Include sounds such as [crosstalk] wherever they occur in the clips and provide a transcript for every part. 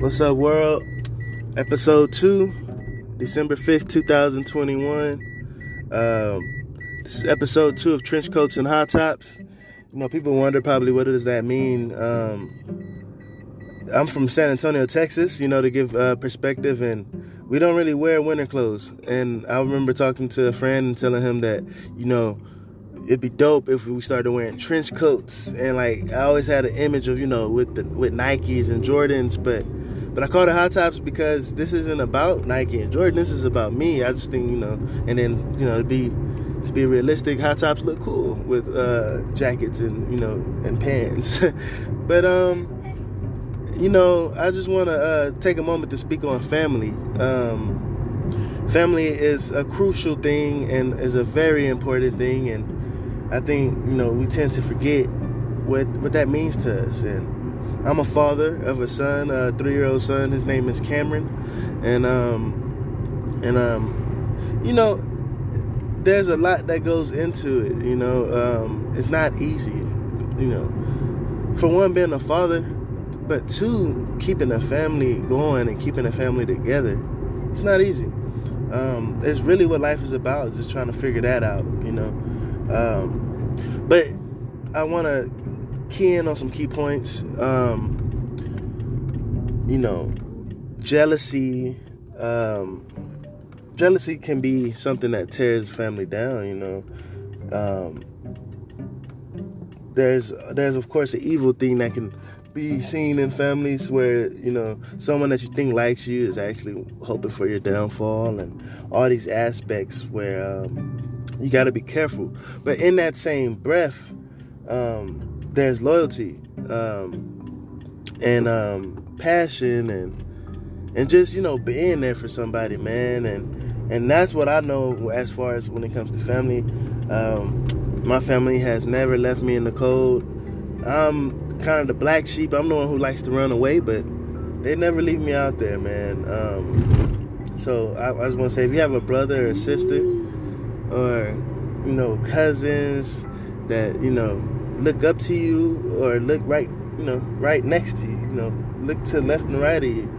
What's up, world? Episode 2, December 5th, 2021. Um, this is episode 2 of Trench Coats and Hot Tops. You know, people wonder probably what does that mean. Um, I'm from San Antonio, Texas, you know, to give uh, perspective, and we don't really wear winter clothes. And I remember talking to a friend and telling him that, you know, it'd be dope if we started wearing trench coats and like I always had an image of you know with the with Nikes and Jordans but but I call it hot tops because this isn't about Nike and Jordan. This is about me. I just think you know and then you know to be to be realistic hot tops look cool with uh, jackets and you know and pants. [laughs] But um you know I just want to uh, take a moment to speak on family. Um family is a crucial thing and is a very important thing. And I think you know we tend to forget what what that means to us. And I'm a father of a son, a three year old son. His name is Cameron, and um and um you know there's a lot that goes into it. You know um, it's not easy. You know for one being a father, but two keeping a family going and keeping a family together. It's not easy. Um, it's really what life is about. Just trying to figure that out. You know. Um, but I want to key in on some key points. Um, you know, jealousy. Um, jealousy can be something that tears family down. You know, um, there's there's of course an evil thing that can be seen in families where you know someone that you think likes you is actually hoping for your downfall, and all these aspects where um, you got to be careful. But in that same breath, um, there's loyalty um, and um, passion and and just you know being there for somebody, man. And and that's what I know as far as when it comes to family. Um, my family has never left me in the cold. I'm kind of the black sheep. I'm the one who likes to run away, but they never leave me out there, man. Um, so I, I just want to say, if you have a brother or sister or you know cousins that you know look up to you or look right you know right next to you you know look to left and right of you.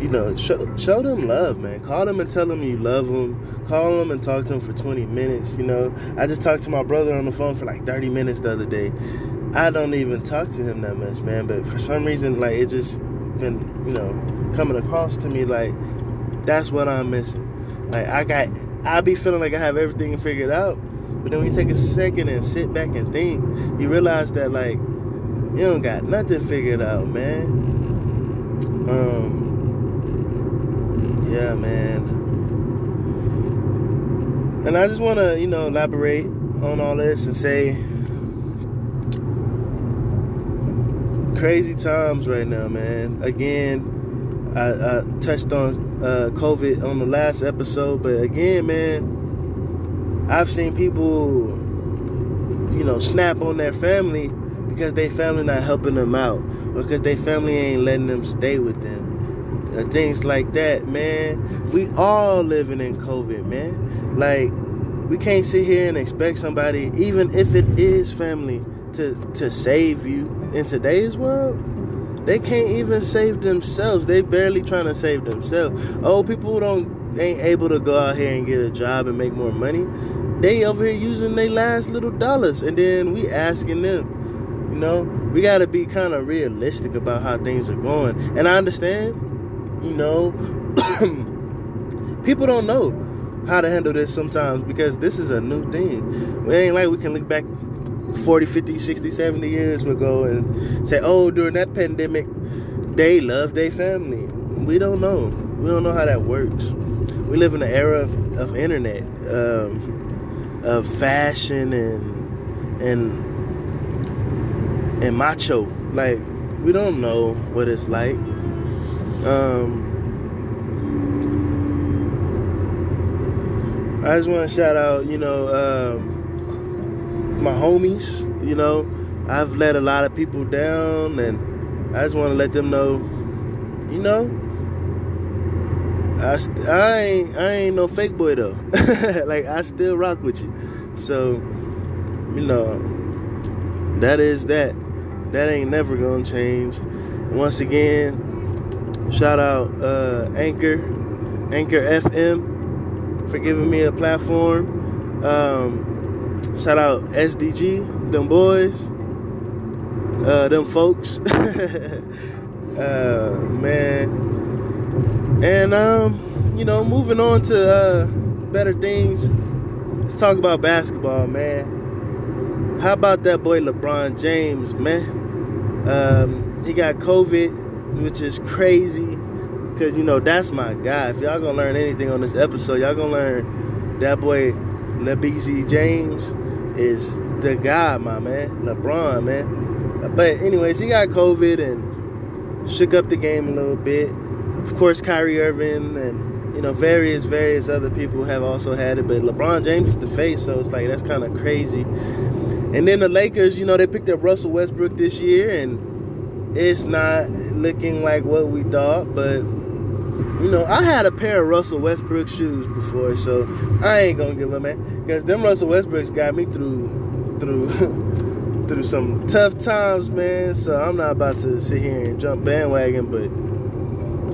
You know show, show them love man. Call them and tell them you love them. Call them and talk to them for 20 minutes you know. I just talked to my brother on the phone for like 30 minutes the other day. I don't even talk to him that much man but for some reason like it just been you know coming across to me like that's what i'm missing. Like i got I be feeling like I have everything figured out. But then when you take a second and sit back and think, you realize that like you don't got nothing figured out, man. Um yeah, man. And I just want to, you know, elaborate on all this and say crazy times right now, man. Again, I, I touched on uh, COVID on the last episode, but again, man, I've seen people, you know, snap on their family because their family not helping them out, or because their family ain't letting them stay with them. Uh, things like that, man. We all living in COVID, man. Like, we can't sit here and expect somebody, even if it is family, to to save you in today's world. They can't even save themselves. They barely trying to save themselves. Oh, people don't ain't able to go out here and get a job and make more money. They over here using their last little dollars, and then we asking them. You know, we got to be kind of realistic about how things are going. And I understand, you know, [coughs] people don't know how to handle this sometimes because this is a new thing. We ain't like we can look back 40, 50, 60, 70 years ago and say, oh, during that pandemic, they loved their family. We don't know. We don't know how that works. We live in an era of, of internet, um, of fashion and and and macho. Like we don't know what it's like. Um, I just want to shout out, you know. Um, my homies. You know, I've let a lot of people down, and I just want to let them know, you know, I st- I ain't I ain't no fake boy though. [laughs] like I still rock with you. So, you know, that is that. That ain't never gonna change. Once again, Shout out uh, Anchor, Anchor FM, for giving me a platform. Um, shout out SDG, them boys, uh, them folks. [laughs] uh, man. And um, you know, moving on to uh, better things. Let's talk about basketball, man. How about that boy LeBron James, man? Um, he got COVID, which is crazy. Cause you know that's my guy. If y'all gonna learn anything on this episode, y'all gonna learn that boy LeBZ James is the guy, my man. LeBron, man. But anyways, he got COVID and shook up the game a little bit. Of course, Kyrie Irving and you know various various other people have also had it, but LeBron James is the face, so it's like that's kind of crazy. And then the Lakers, you know, they picked up Russell Westbrook this year, and it's not looking like what we thought, but you know, I had a pair of Russell Westbrook shoes before, so I ain't gonna give them man. Because them Russell Westbrooks got me through through [laughs] through some tough times, man. So I'm not about to sit here and jump bandwagon, but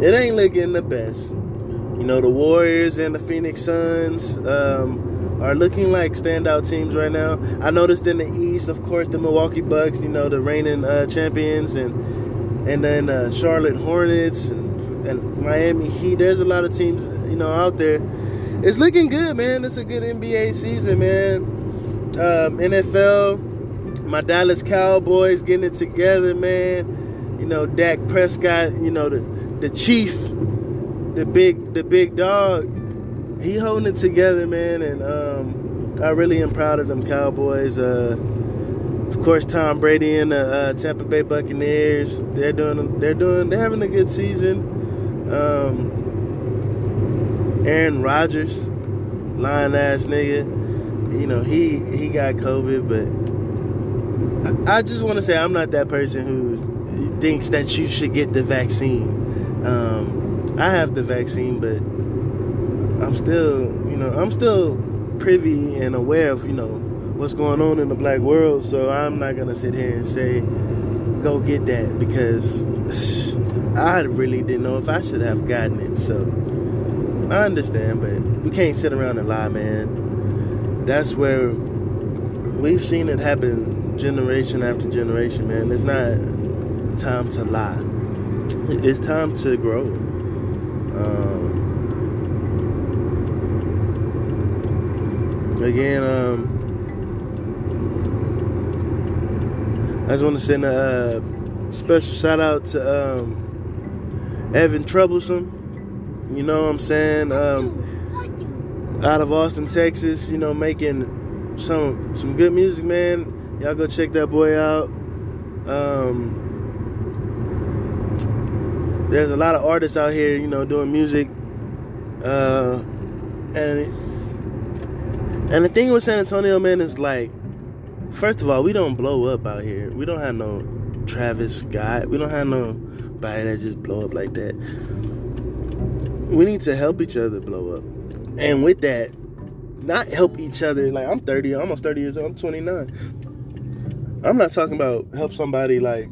it ain't looking the best. You know, the Warriors and the Phoenix Suns um, are looking like standout teams right now. I noticed in the East, of course, the Milwaukee Bucks, you know, the reigning uh, champions, and and then uh, Charlotte Hornets and and Miami Heat. There's a lot of teams, you know, out there. It's looking good, man. It's a good NBA season, man. Um, NFL, my Dallas Cowboys getting it together, man. You know, Dak Prescott, you know, the the chief, the big the big dog. He holding it together, man, and um, I really am proud of them Cowboys. Uh, of course, Tom Brady and the uh, Tampa Bay Buccaneers. They're doing. They're doing. They're having a good season. Um, Aaron Rodgers, lying ass nigga. You know he he got COVID, but I, I just want to say I'm not that person who thinks that you should get the vaccine. Um, I have the vaccine, but I'm still, you know, I'm still privy and aware of, you know, what's going on in the black world. So I'm not gonna sit here and say, go get that because [sighs] I really didn't know if I should have gotten it. So I understand, but we can't sit around and lie, man. That's where we've seen it happen generation after generation, man. It's not time to lie. It's time to grow. Um, again, um, I just want to send a uh, special shout out to um, Evan Troublesome. You know what I'm saying? Um, out of Austin, Texas, you know, making some some good music, man. Y'all go check that boy out. Um, there's a lot of artists out here, you know, doing music. Uh, and and the thing with San Antonio, man, is like, first of all, we don't blow up out here. We don't have no Travis Scott. We don't have no body that just blow up like that. We need to help each other blow up. And with that, not help each other. Like I'm 30, almost 30 years old. I'm 29. I'm not talking about help somebody like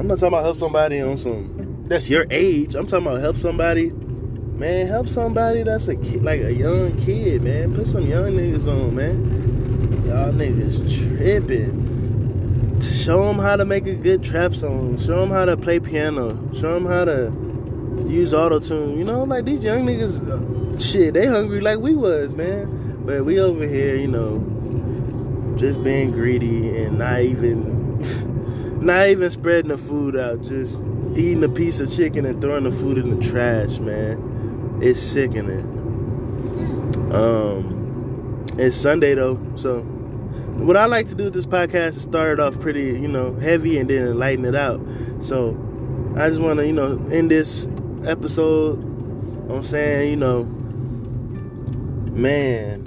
I'm not talking about help somebody on some that's your age. I'm talking about help somebody man, help somebody that's a kid, like a young kid, man. Put some young niggas on, man. Y'all niggas tripping show them how to make a good trap song. Show them how to play piano. Show them how to use auto tune. You know, like these young niggas, uh, shit, they hungry like we was, man. But we over here, you know, just being greedy and not even, not even spreading the food out. Just eating a piece of chicken and throwing the food in the trash, man. It's sickening. Um, it's Sunday though, so what I like to do with this podcast is start it off pretty, you know, heavy and then lighten it out. So I just want to, you know, end this episode I'm saying, you know, man,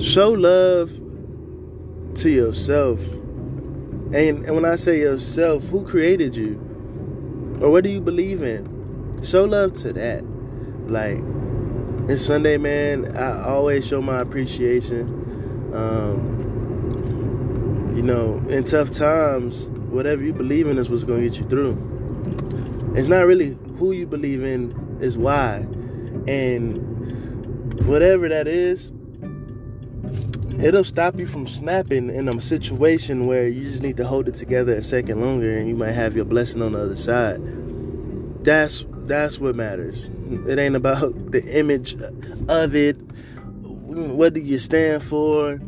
show love to yourself. And, and when I say yourself, who created you? Or what do you believe in? Show love to that. Like, it's Sunday, man. I always show my appreciation. Um, You know, in tough times, whatever you believe in is what's going to get you through. It's not really who you believe in, is why. And whatever that is, it'll stop you from snapping in a situation where you just need to hold it together a second longer and you might have your blessing on the other side. That's that's what matters. It ain't about [laughs] the image of it. What do you stand for?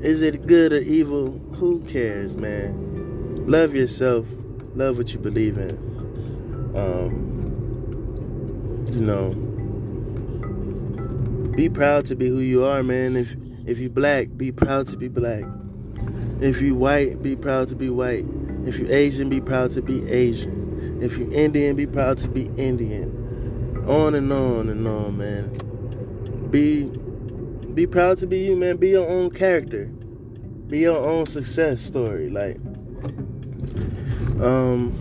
Is it good or evil? Who cares, man? Love yourself. Love what you believe in. Um, you know, be proud to be who you are, man. If if you black, be proud to be black. If you white, be proud to be white. If you Asian, be proud to be Asian. If you Indian, be proud to be Indian. On and on and on, man. Be be proud to be you, man. Be your own character. Be your own success story. Like, um,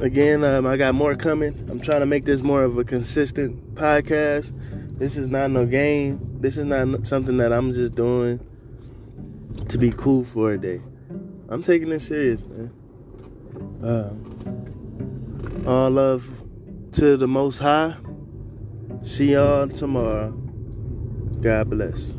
again, um, I got more coming. I'm trying to make this more of a consistent podcast. This is not no game. This is not something that I'm just doing to be cool for a day. I'm taking this serious, man. Uh, all love to the Most High. See y'all tomorrow. God bless.